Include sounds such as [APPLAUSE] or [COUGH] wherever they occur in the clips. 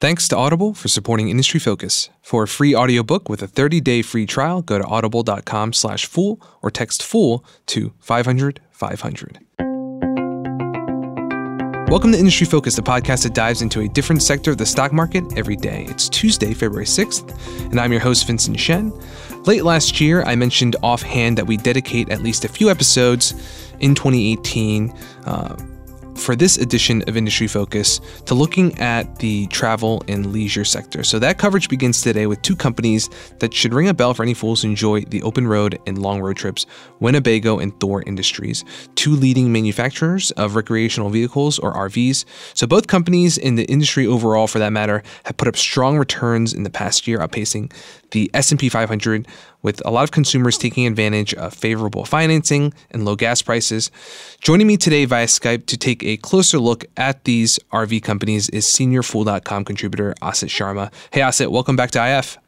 Thanks to Audible for supporting Industry Focus. For a free audiobook with a 30-day free trial, go to audible.com slash fool or text fool to 500 500. Welcome to Industry Focus, the podcast that dives into a different sector of the stock market every day. It's Tuesday, February 6th, and I'm your host, Vincent Shen. Late last year, I mentioned offhand that we dedicate at least a few episodes in 2018 uh, for this edition of Industry Focus to looking at the travel and leisure sector. So that coverage begins today with two companies that should ring a bell for any fools who enjoy the open road and long road trips Winnebago and Thor Industries, two leading manufacturers of recreational vehicles or RVs. So both companies in the industry overall, for that matter, have put up strong returns in the past year, outpacing the S&P 500 with a lot of consumers taking advantage of favorable financing and low gas prices. Joining me today via Skype to take a closer look at these RV companies is seniorfool.com contributor Asit Sharma. Hey Asit, welcome back to IF.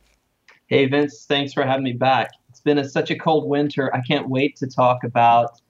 Hey Vince, thanks for having me back. It's been a, such a cold winter. I can't wait to talk about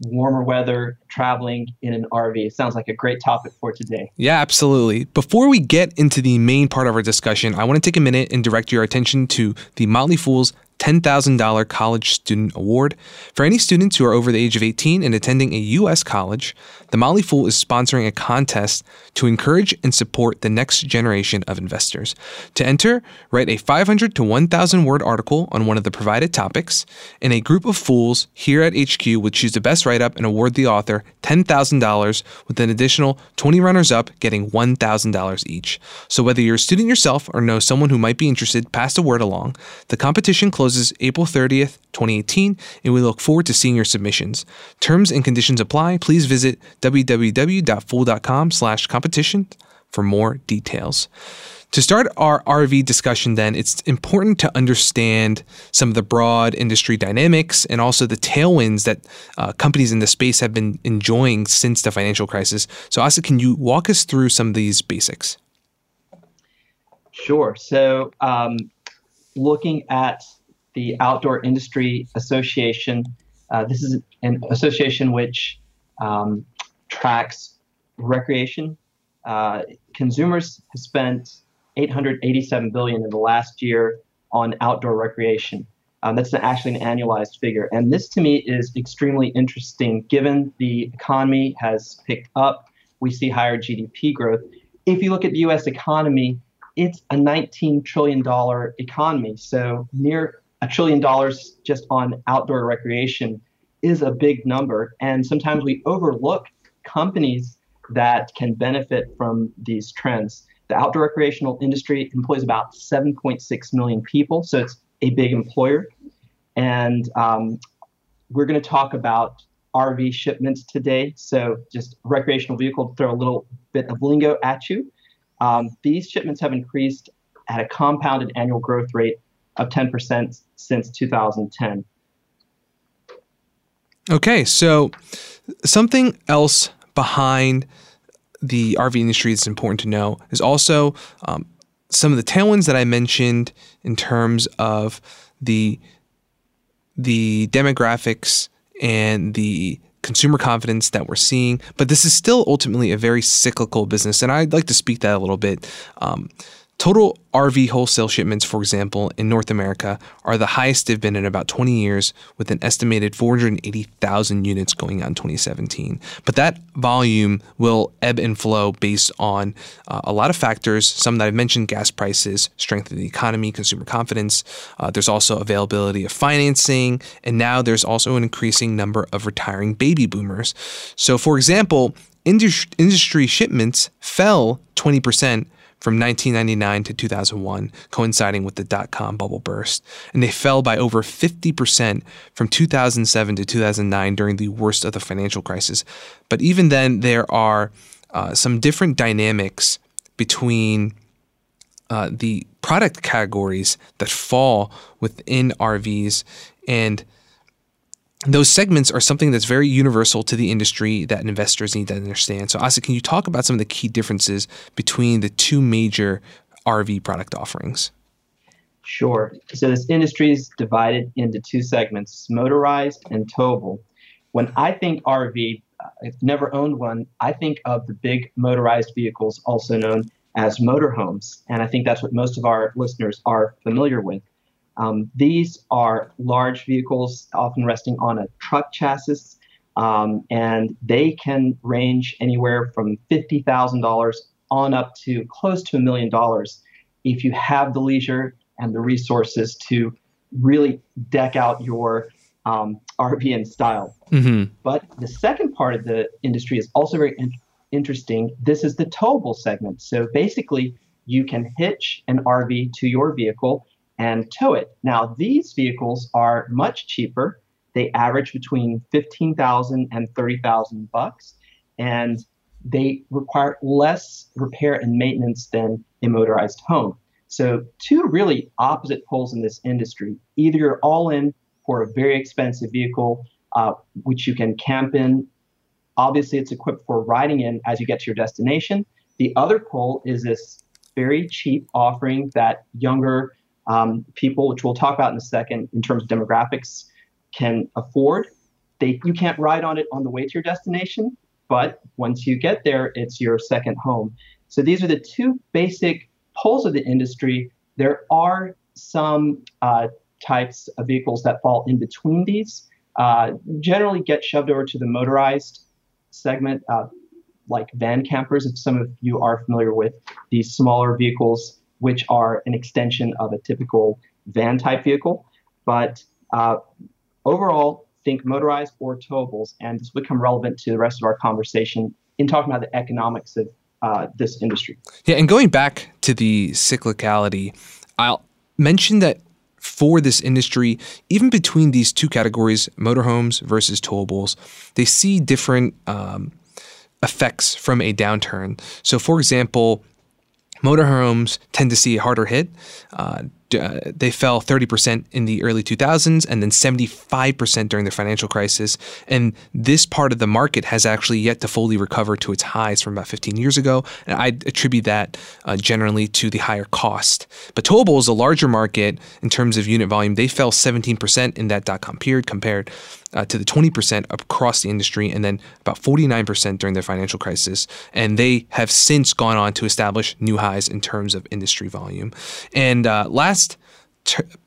warmer weather, traveling in an RV. It sounds like a great topic for today. Yeah, absolutely. Before we get into the main part of our discussion, I want to take a minute and direct your attention to the Motley Fool's $10,000 College Student Award. For any students who are over the age of 18 and attending a U.S. college, the Motley Fool is sponsoring a contest to encourage and support the next generation of investors. To enter, write a 500 to 1,000 word article on one of the provided topics, and a group of fools here at HQ will choose the best write up and award the author $10,000 with an additional 20 runners up getting $1,000 each. So whether you're a student yourself or know someone who might be interested, pass the word along. The competition closes April 30th, 2018, and we look forward to seeing your submissions. Terms and conditions apply. Please visit www.fool.com slash competition for more details. To start our RV discussion, then, it's important to understand some of the broad industry dynamics and also the tailwinds that uh, companies in the space have been enjoying since the financial crisis. So, Asit, can you walk us through some of these basics? Sure. So, um, looking at the Outdoor Industry Association, uh, this is an association which um, tracks recreation. Uh, consumers have spent 887 billion in the last year on outdoor recreation. Um, that's actually an annualized figure, and this to me is extremely interesting. Given the economy has picked up, we see higher GDP growth. If you look at the U.S. economy, it's a 19 trillion dollar economy, so near a trillion dollars just on outdoor recreation is a big number. And sometimes we overlook companies that can benefit from these trends. The outdoor recreational industry employs about 7.6 million people, so it's a big employer. And um, we're going to talk about RV shipments today. So, just recreational vehicle, throw a little bit of lingo at you. Um, these shipments have increased at a compounded annual growth rate of 10% since 2010. Okay, so something else behind the RV industry that's important to know is also um, some of the tailwinds that I mentioned in terms of the the demographics and the consumer confidence that we're seeing. But this is still ultimately a very cyclical business, and I'd like to speak that a little bit. Um, Total RV wholesale shipments, for example, in North America are the highest they've been in about 20 years, with an estimated 480,000 units going out in 2017. But that volume will ebb and flow based on uh, a lot of factors, some that I've mentioned gas prices, strength of the economy, consumer confidence. Uh, there's also availability of financing, and now there's also an increasing number of retiring baby boomers. So, for example, industry shipments fell 20% from 1999 to 2001, coinciding with the dot com bubble burst, and they fell by over 50% from 2007 to 2009 during the worst of the financial crisis. But even then, there are uh, some different dynamics between uh, the product categories that fall within RVs and those segments are something that's very universal to the industry that investors need to understand. So, Asit, can you talk about some of the key differences between the two major RV product offerings? Sure. So, this industry is divided into two segments motorized and towable. When I think RV, I've never owned one, I think of the big motorized vehicles, also known as motorhomes. And I think that's what most of our listeners are familiar with. Um, these are large vehicles, often resting on a truck chassis, um, and they can range anywhere from $50,000 on up to close to a million dollars if you have the leisure and the resources to really deck out your um, RV in style. Mm-hmm. But the second part of the industry is also very in- interesting. This is the towable segment. So basically, you can hitch an RV to your vehicle and tow it. Now, these vehicles are much cheaper. They average between 15,000 and 30,000 bucks, and they require less repair and maintenance than a motorized home. So, two really opposite poles in this industry. Either you're all in for a very expensive vehicle, uh, which you can camp in. Obviously, it's equipped for riding in as you get to your destination. The other pole is this very cheap offering that younger um, people, which we'll talk about in a second in terms of demographics, can afford. They, you can't ride on it on the way to your destination, but once you get there, it's your second home. So these are the two basic poles of the industry. There are some uh, types of vehicles that fall in between these, uh, generally get shoved over to the motorized segment, uh, like van campers, if some of you are familiar with these smaller vehicles which are an extension of a typical van type vehicle. But uh, overall, think motorized or towables, and this will become relevant to the rest of our conversation in talking about the economics of uh, this industry. Yeah, and going back to the cyclicality, I'll mention that for this industry, even between these two categories, motorhomes versus towables, they see different um, effects from a downturn. So, for example, Motorhomes tend to see a harder hit. Uh, uh, they fell 30% in the early 2000s and then 75% during the financial crisis. And this part of the market has actually yet to fully recover to its highs from about 15 years ago. And I attribute that uh, generally to the higher cost. But towable is a larger market in terms of unit volume. They fell 17% in that dot com period compared uh, to the 20% across the industry and then about 49% during the financial crisis. And they have since gone on to establish new highs in terms of industry volume. And uh, last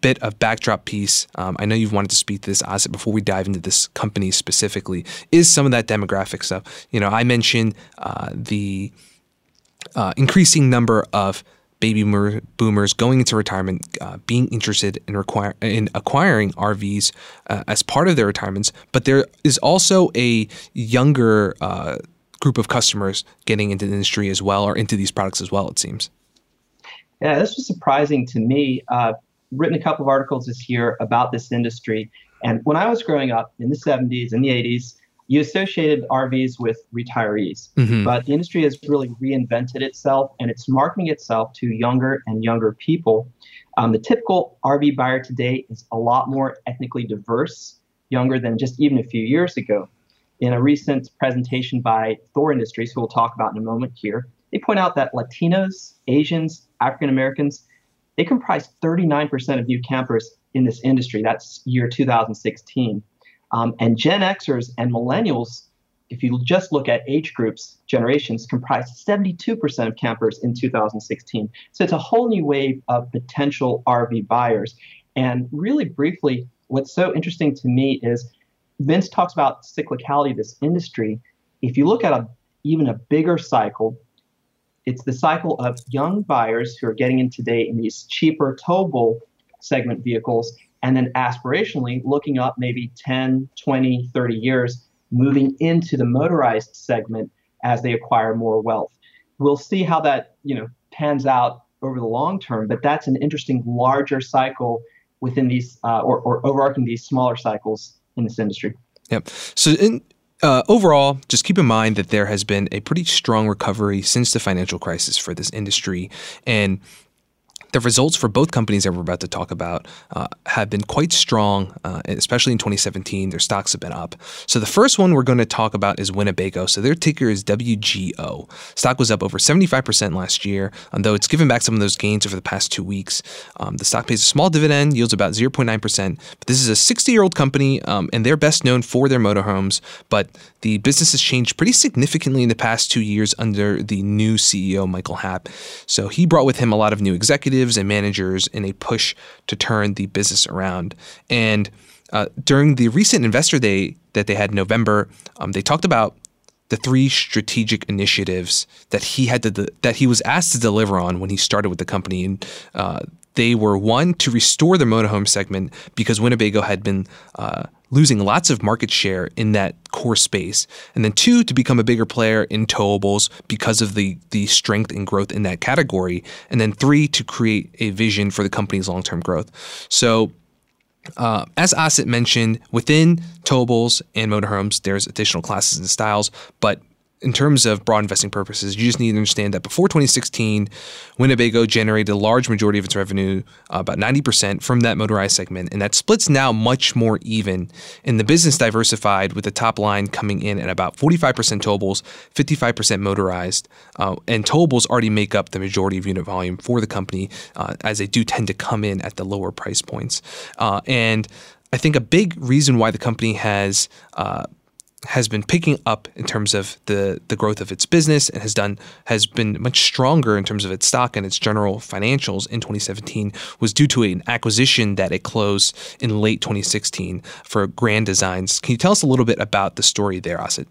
bit of backdrop piece, um, I know you've wanted to speak to this, Asit, before we dive into this company specifically, is some of that demographic stuff. You know, I mentioned uh, the uh, increasing number of baby boomers going into retirement, uh, being interested in, require, in acquiring RVs uh, as part of their retirements, but there is also a younger uh, group of customers getting into the industry as well, or into these products as well. It seems. Yeah, this was surprising to me. Uh, written a couple of articles this year about this industry, and when I was growing up in the 70s and the 80s, you associated RVs with retirees, mm-hmm. but the industry has really reinvented itself and it's marketing itself to younger and younger people. Um, the typical RV buyer today is a lot more ethnically diverse, younger than just even a few years ago. In a recent presentation by Thor Industries, who we'll talk about in a moment here, they point out that Latinos, Asians, African Americans, they comprise 39% of new campers in this industry. That's year 2016. Um, and Gen Xers and millennials, if you just look at age groups, generations, comprise 72% of campers in 2016. So it's a whole new wave of potential RV buyers. And really briefly, what's so interesting to me is Vince talks about cyclicality of this industry. If you look at a even a bigger cycle, it's the cycle of young buyers who are getting in today in these cheaper towable segment vehicles and then aspirationally looking up maybe 10, 20, 30 years, moving into the motorized segment as they acquire more wealth. We'll see how that, you know, pans out over the long term, but that's an interesting larger cycle within these uh, or, or overarching these smaller cycles in this industry. Yep. So in uh, overall, just keep in mind that there has been a pretty strong recovery since the financial crisis for this industry. And the results for both companies that we're about to talk about uh, have been quite strong, uh, especially in 2017. Their stocks have been up. So the first one we're going to talk about is Winnebago. So their ticker is WGO. Stock was up over 75% last year, though it's given back some of those gains over the past two weeks. Um, the stock pays a small dividend, yields about 0.9%. But this is a 60 year old company, um, and they're best known for their motorhomes, but the business has changed pretty significantly in the past two years under the new CEO, Michael Happ. So he brought with him a lot of new executives and managers in a push to turn the business around. And uh, during the recent investor day that they had in November, um, they talked about the three strategic initiatives that he had to de- that he was asked to deliver on when he started with the company, and uh, they were one to restore the motorhome segment because Winnebago had been uh, losing lots of market share in that core space, and then two to become a bigger player in towables because of the the strength and growth in that category, and then three to create a vision for the company's long term growth. So uh, as Asit mentioned, within towables and motorhomes, there's additional classes and styles, but in terms of broad investing purposes, you just need to understand that before 2016, Winnebago generated a large majority of its revenue, uh, about 90%, from that motorized segment. And that split's now much more even. And the business diversified with the top line coming in at about 45% towables, 55% motorized. Uh, and towables already make up the majority of unit volume for the company, uh, as they do tend to come in at the lower price points. Uh, and I think a big reason why the company has uh, has been picking up in terms of the the growth of its business and has done has been much stronger in terms of its stock and its general financials in 2017 was due to an acquisition that it closed in late 2016 for Grand Designs. Can you tell us a little bit about the story there, Asit?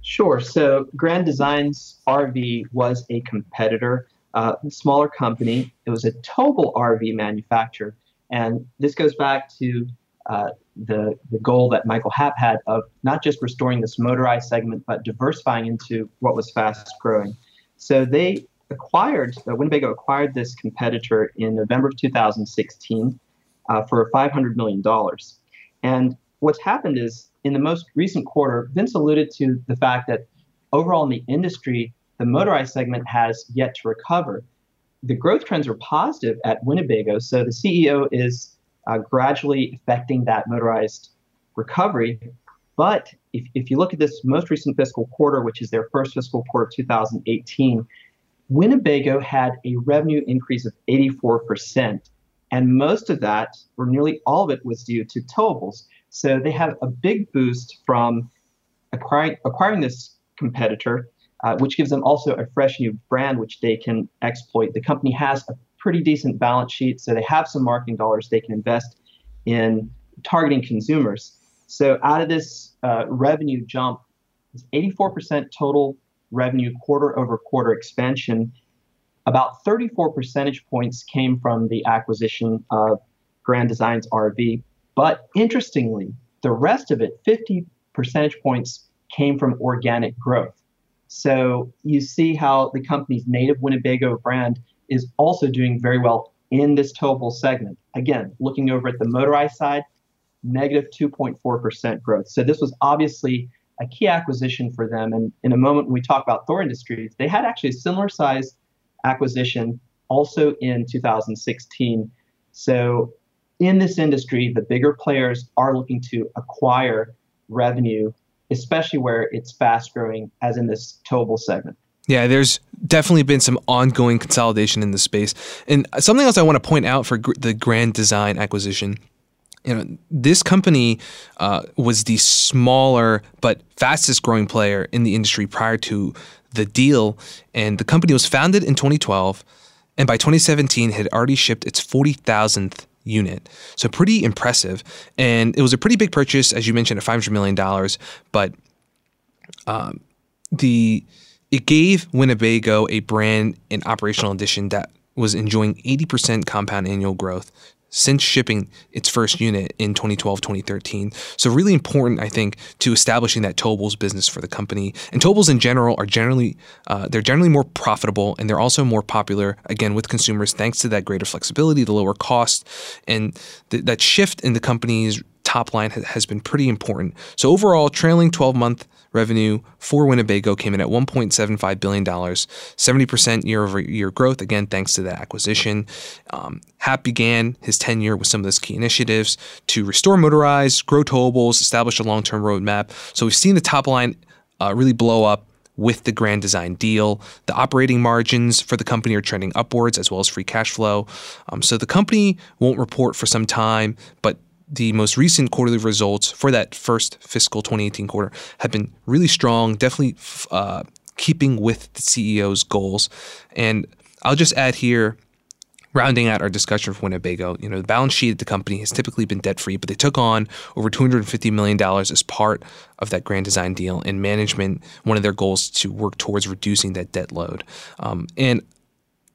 Sure. So Grand Designs RV was a competitor, uh, smaller company. It was a towable RV manufacturer, and this goes back to uh, the, the goal that Michael Happ had of not just restoring this motorized segment, but diversifying into what was fast growing. So they acquired, uh, Winnebago acquired this competitor in November of 2016 uh, for $500 million. And what's happened is in the most recent quarter, Vince alluded to the fact that overall in the industry, the motorized segment has yet to recover. The growth trends are positive at Winnebago. So the CEO is uh, gradually affecting that motorized recovery. But if, if you look at this most recent fiscal quarter, which is their first fiscal quarter of 2018, Winnebago had a revenue increase of 84%. And most of that, or nearly all of it, was due to towables. So they have a big boost from acquiring, acquiring this competitor, uh, which gives them also a fresh new brand which they can exploit. The company has a pretty decent balance sheet, so they have some marketing dollars they can invest in targeting consumers. So out of this uh, revenue jump, it's 84% total revenue quarter over quarter expansion. About 34 percentage points came from the acquisition of Grand Designs RV. But interestingly, the rest of it, 50 percentage points, came from organic growth. So you see how the company's native Winnebago brand is also doing very well in this towable segment. Again, looking over at the motorized side, negative 2.4% growth. So this was obviously a key acquisition for them. And in a moment when we talk about Thor Industries, they had actually a similar size acquisition also in 2016. So in this industry, the bigger players are looking to acquire revenue, especially where it's fast growing, as in this towable segment. Yeah, there's definitely been some ongoing consolidation in the space. And something else I want to point out for gr- the Grand Design acquisition you know, this company uh, was the smaller but fastest growing player in the industry prior to the deal. And the company was founded in 2012. And by 2017, had already shipped its 40,000th unit. So pretty impressive. And it was a pretty big purchase, as you mentioned, at $500 million. But um, the it gave Winnebago a brand and operational addition that was enjoying 80% compound annual growth since shipping its first unit in 2012 2013 so really important i think to establishing that towables business for the company. And towables in general are generally uh, they're generally more profitable and they're also more popular again with consumers thanks to that greater flexibility the lower cost and th- that shift in the company's top line has been pretty important. So overall trailing 12 month revenue for Winnebago came in at $1.75 billion, 70% year over year growth, again, thanks to that acquisition. Um, Happ began his tenure with some of those key initiatives to restore motorized, grow towables, establish a long term roadmap. So we've seen the top line uh, really blow up with the Grand Design deal. The operating margins for the company are trending upwards as well as free cash flow. Um, so the company won't report for some time, but the most recent quarterly results for that first fiscal 2018 quarter have been really strong, definitely uh, keeping with the CEO's goals. And I'll just add here rounding out our discussion for Winnebago, you know, the balance sheet of the company has typically been debt free, but they took on over $250 million as part of that grand design deal. And management, one of their goals to work towards reducing that debt load. Um, and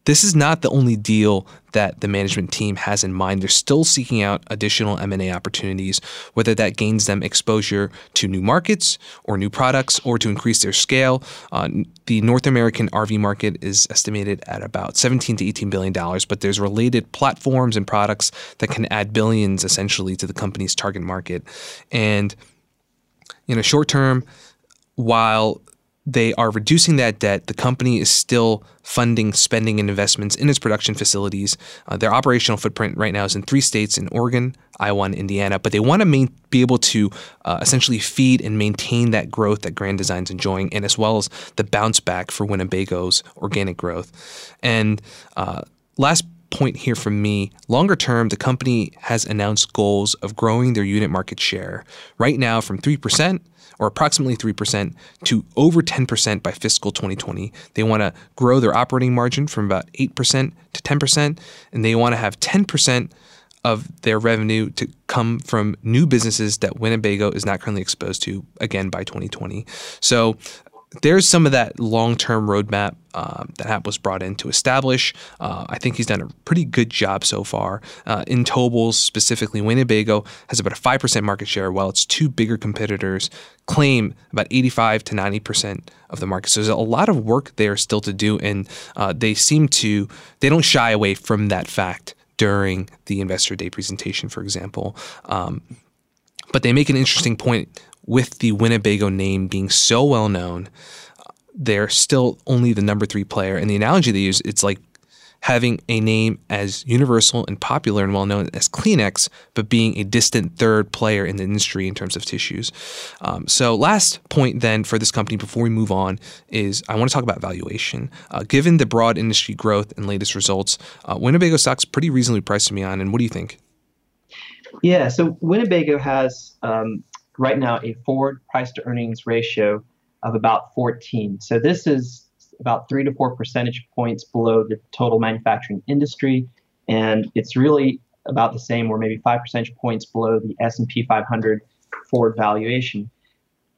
this is not the only deal that the management team has in mind. They're still seeking out additional M&A opportunities, whether that gains them exposure to new markets or new products or to increase their scale. Uh, the North American RV market is estimated at about 17 to 18 billion dollars, but there's related platforms and products that can add billions essentially to the company's target market. And in a short term, while they are reducing that debt. The company is still funding spending and investments in its production facilities. Uh, their operational footprint right now is in three states in Oregon, Iowa, and Indiana, but they want to main, be able to uh, essentially feed and maintain that growth that Grand Design's enjoying, and as well as the bounce back for Winnebago's organic growth. And uh, last point here from me longer term, the company has announced goals of growing their unit market share right now from 3% or approximately 3% to over 10% by fiscal 2020. They want to grow their operating margin from about 8% to 10%, and they want to have 10% of their revenue to come from new businesses that Winnebago is not currently exposed to again by 2020. So there's some of that long-term roadmap um, that Happ was brought in to establish. Uh, I think he's done a pretty good job so far. Uh, in towables, specifically, Winnebago has about a 5% market share, while its two bigger competitors claim about 85 to 90% of the market. So there's a lot of work there still to do, and uh, they seem to, they don't shy away from that fact during the Investor Day presentation, for example. Um, but they make an interesting point with the Winnebago name being so well known, they're still only the number three player. And the analogy they use, it's like having a name as universal and popular and well known as Kleenex, but being a distant third player in the industry in terms of tissues. Um, so, last point then for this company before we move on is I want to talk about valuation. Uh, given the broad industry growth and latest results, uh, Winnebago stock's pretty reasonably priced to me on. And what do you think? Yeah, so Winnebago has um, right now a forward price to earnings ratio of about 14. So this is about three to four percentage points below the total manufacturing industry, and it's really about the same, or maybe five percentage points below the S&P 500 forward valuation.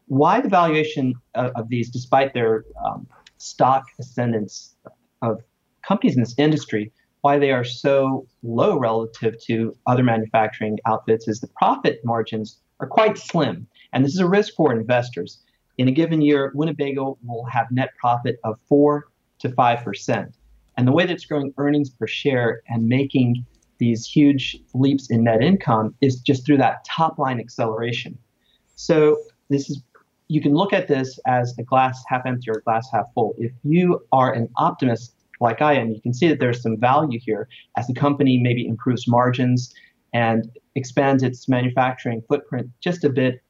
Why the valuation of, of these, despite their um, stock ascendance of companies in this industry, why they are so low relative to other manufacturing outfits is the profit margins are quite slim. And this is a risk for investors. In a given year, Winnebago will have net profit of 4 to 5%. And the way that it's growing earnings per share and making these huge leaps in net income is just through that top line acceleration. So this is you can look at this as a glass half empty or glass half full. If you are an optimist like I am, you can see that there's some value here as the company maybe improves margins and expands its manufacturing footprint just a bit,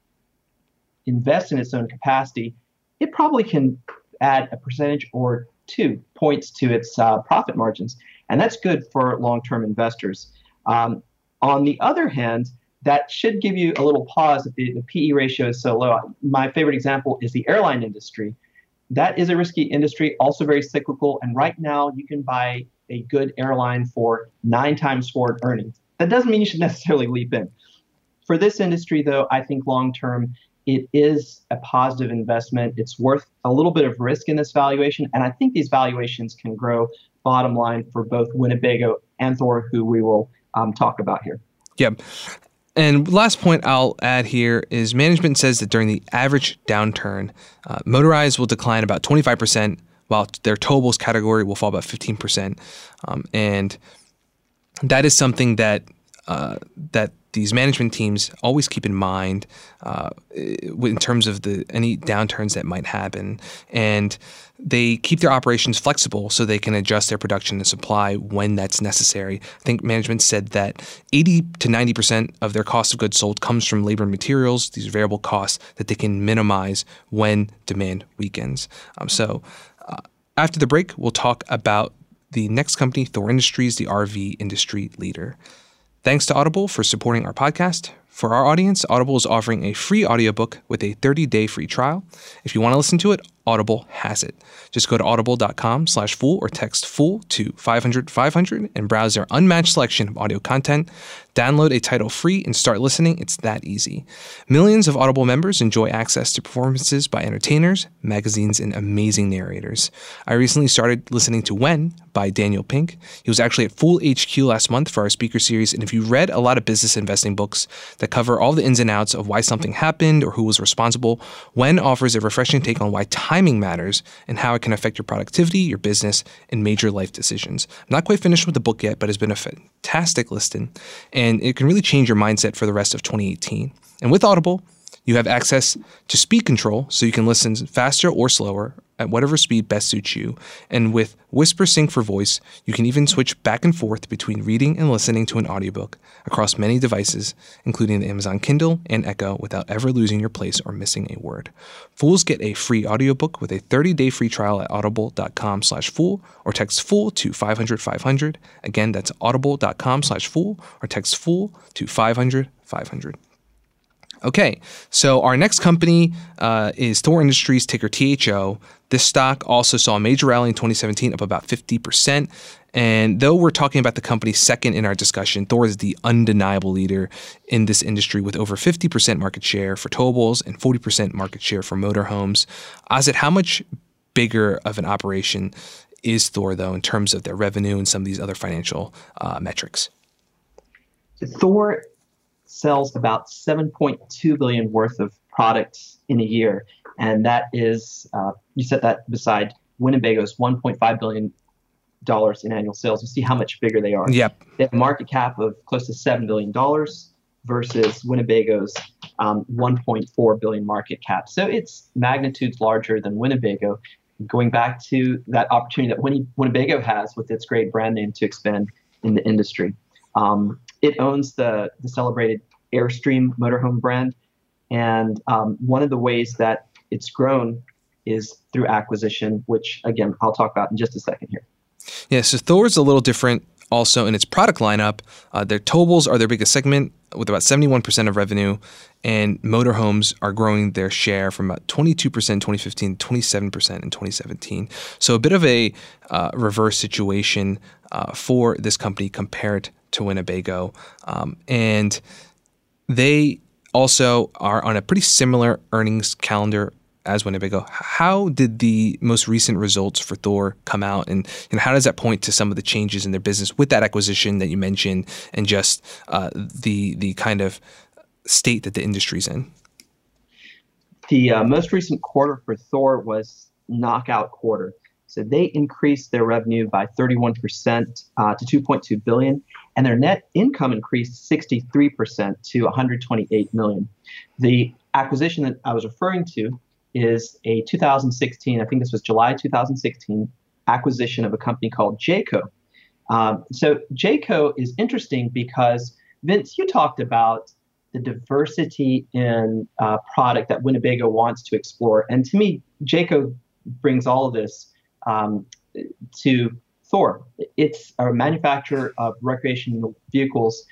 invest in its own capacity, it probably can add a percentage or two points to its uh, profit margins. And that's good for long term investors. Um, on the other hand, that should give you a little pause if the, the PE ratio is so low. My favorite example is the airline industry. That is a risky industry, also very cyclical. And right now, you can buy a good airline for nine times forward earnings. That doesn't mean you should necessarily leap in. For this industry, though, I think long term, it is a positive investment. It's worth a little bit of risk in this valuation. And I think these valuations can grow bottom line for both Winnebago and Thor, who we will um, talk about here. Yep. And last point I'll add here is management says that during the average downturn, uh, motorized will decline about 25%, while their towables category will fall about 15%. Um, and that is something that uh, that these management teams always keep in mind uh, in terms of the any downturns that might happen, and they keep their operations flexible so they can adjust their production and supply when that's necessary. I think management said that 80 to 90 percent of their cost of goods sold comes from labor and materials. These variable costs that they can minimize when demand weakens. Um, so. Uh, after the break, we'll talk about the next company, Thor Industries, the RV industry leader. Thanks to Audible for supporting our podcast. For our audience, Audible is offering a free audiobook with a 30 day free trial. If you want to listen to it, Audible has it. Just go to audible.com slash fool or text fool to 500 500 and browse their unmatched selection of audio content. Download a title free and start listening. It's that easy. Millions of Audible members enjoy access to performances by entertainers, magazines, and amazing narrators. I recently started listening to When by Daniel Pink. He was actually at Fool HQ last month for our speaker series. And if you read a lot of business investing books that cover all the ins and outs of why something happened or who was responsible, When offers a refreshing take on why timing matters and how it can affect your productivity, your business, and major life decisions. I'm not quite finished with the book yet, but it's been a fantastic listen, and it can really change your mindset for the rest of 2018. And with Audible, you have access to speed control so you can listen faster or slower at whatever speed best suits you. And with Whisper Sync for voice, you can even switch back and forth between reading and listening to an audiobook across many devices, including the Amazon Kindle and Echo, without ever losing your place or missing a word. Fools get a free audiobook with a 30-day free trial at audible.com slash fool or text fool to 500 500. Again, that's audible.com slash fool or text fool to 500 500. Okay, so our next company uh, is Thor Industries, ticker THO. This stock also saw a major rally in 2017, up about 50%. And though we're talking about the company second in our discussion, Thor is the undeniable leader in this industry with over 50% market share for towables and 40% market share for motorhomes. Asit, how much bigger of an operation is Thor, though, in terms of their revenue and some of these other financial uh, metrics? Thor sells about 7.2 billion worth of products in a year, and that is uh, you set that beside Winnebago's 1.5 billion dollars in annual sales. You see how much bigger they are. Yep. They have a market cap of close to seven billion dollars versus Winnebago's um, 1.4 billion market cap. So it's magnitudes larger than Winnebago. Going back to that opportunity that Winnebago has with its great brand name to expand in the industry. Um, it owns the, the celebrated Airstream motorhome brand. And um, one of the ways that it's grown is through acquisition, which again, I'll talk about in just a second here. Yeah, so Thor's a little different also in its product lineup. Uh, their towables are their biggest segment with about 71% of revenue, and motorhomes are growing their share from about 22% in 2015 to 27% in 2017. So a bit of a uh, reverse situation uh, for this company compared to Winnebago. Um, and they also are on a pretty similar earnings calendar as Winnebago. How did the most recent results for Thor come out, and, and how does that point to some of the changes in their business with that acquisition that you mentioned, and just uh, the the kind of state that the industry's in? The uh, most recent quarter for Thor was knockout quarter. So they increased their revenue by 31% uh, to 2.2 billion, and their net income increased 63% to 128 million. The acquisition that I was referring to is a 2016, I think this was July 2016, acquisition of a company called Jayco. Um, so Jayco is interesting because Vince, you talked about the diversity in uh, product that Winnebago wants to explore, and to me, Jayco brings all of this um, to Thor. It's a manufacturer of recreational vehicles,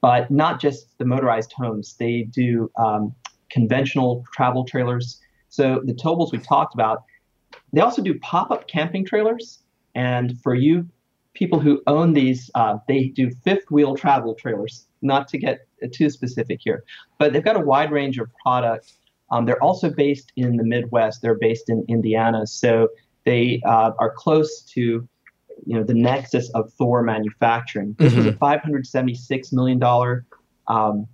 but not just the motorized homes. They do um, conventional travel trailers. So the towables we talked about, they also do pop-up camping trailers. And for you people who own these, uh, they do fifth-wheel travel trailers. Not to get too specific here, but they've got a wide range of product. Um, they're also based in the Midwest. They're based in Indiana, so they uh, are close to you know the nexus of Thor manufacturing. This mm-hmm. was a mm-hmm. 576 million dollar um,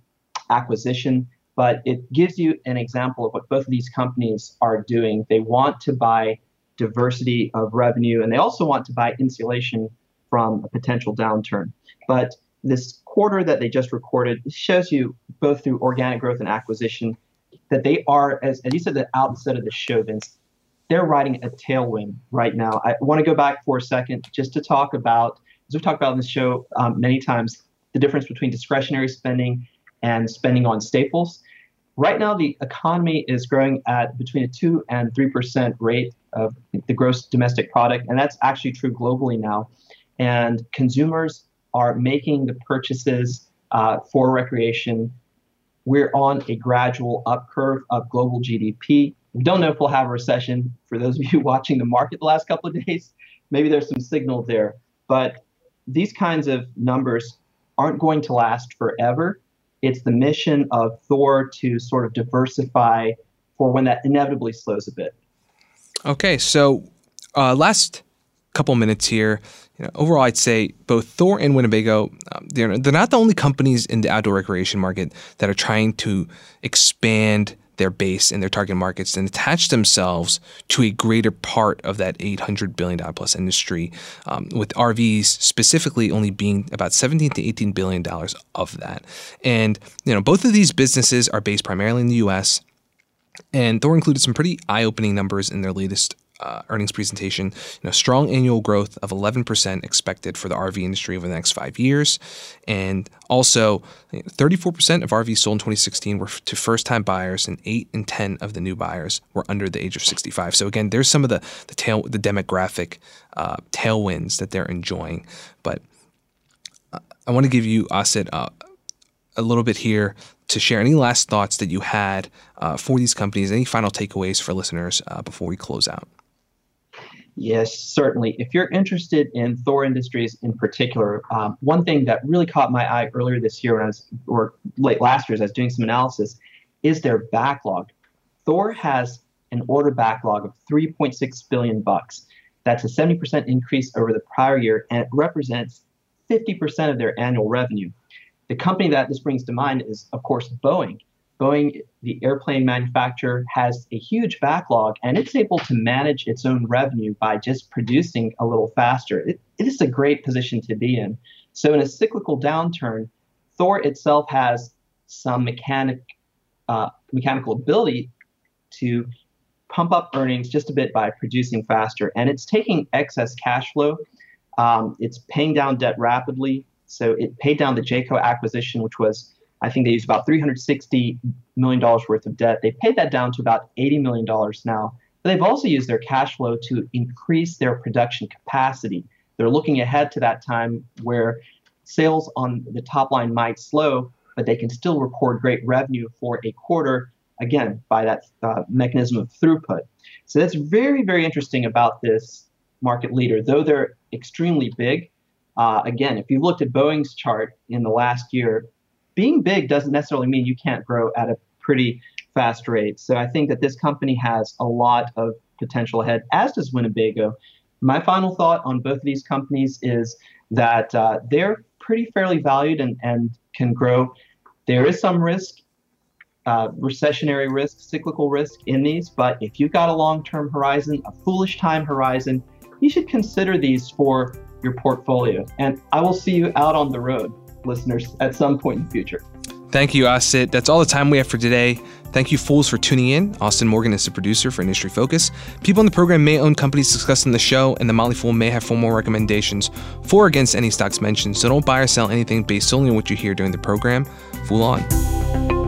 acquisition, but it gives you an example of what both of these companies are doing. They want to buy diversity of revenue, and they also want to buy insulation from a potential downturn. But this quarter that they just recorded shows you both through organic growth and acquisition that they are, as, as you said, the outset of the show, Vince, they're riding a tailwind right now. I want to go back for a second just to talk about, as we've talked about in this show um, many times, the difference between discretionary spending and spending on staples. Right now, the economy is growing at between a 2 and 3% rate of the gross domestic product, and that's actually true globally now. And consumers are making the purchases uh, for recreation. We're on a gradual up curve of global GDP. We don't know if we'll have a recession. For those of you [LAUGHS] watching the market the last couple of days, maybe there's some signal there. But these kinds of numbers aren't going to last forever. It's the mission of Thor to sort of diversify for when that inevitably slows a bit. Okay, so uh, last couple minutes here. You know, overall, I'd say both Thor and Winnebago, um, they're, they're not the only companies in the outdoor recreation market that are trying to expand their base in their target markets and attach themselves to a greater part of that $800 billion plus industry, um, with RVs specifically only being about 17 to 18 billion dollars of that. And you know, both of these businesses are based primarily in the U.S. And Thor included some pretty eye-opening numbers in their latest uh, earnings presentation, you know, strong annual growth of 11% expected for the RV industry over the next five years. And also, 34% of RVs sold in 2016 were to first time buyers, and 8 in 10 of the new buyers were under the age of 65. So, again, there's some of the, the, tail, the demographic uh, tailwinds that they're enjoying. But uh, I want to give you, Asit, uh, a little bit here to share any last thoughts that you had uh, for these companies, any final takeaways for listeners uh, before we close out. Yes, certainly. If you're interested in Thor Industries in particular, um, one thing that really caught my eye earlier this year when I was, or late last year as I was doing some analysis, is their backlog. Thor has an order backlog of 3.6 billion bucks. That's a 70% increase over the prior year, and it represents 50% of their annual revenue. The company that this brings to mind is, of course, Boeing. Boeing, the airplane manufacturer, has a huge backlog and it's able to manage its own revenue by just producing a little faster. it, it is a great position to be in. So, in a cyclical downturn, Thor itself has some mechanic, uh, mechanical ability to pump up earnings just a bit by producing faster. And it's taking excess cash flow, um, it's paying down debt rapidly. So, it paid down the Jayco acquisition, which was I think they used about $360 million worth of debt. They paid that down to about $80 million now. But they've also used their cash flow to increase their production capacity. They're looking ahead to that time where sales on the top line might slow, but they can still record great revenue for a quarter, again, by that uh, mechanism of throughput. So that's very, very interesting about this market leader. Though they're extremely big, uh, again, if you looked at Boeing's chart in the last year, being big doesn't necessarily mean you can't grow at a pretty fast rate. So I think that this company has a lot of potential ahead, as does Winnebago. My final thought on both of these companies is that uh, they're pretty fairly valued and, and can grow. There is some risk, uh, recessionary risk, cyclical risk in these, but if you've got a long term horizon, a foolish time horizon, you should consider these for your portfolio. And I will see you out on the road listeners at some point in the future. Thank you, Asit. That's all the time we have for today. Thank you, fools, for tuning in. Austin Morgan is the producer for Industry Focus. People in the program may own companies discussed in the show, and the Motley Fool may have formal recommendations for or against any stocks mentioned, so don't buy or sell anything based solely on what you hear during the program. Fool on.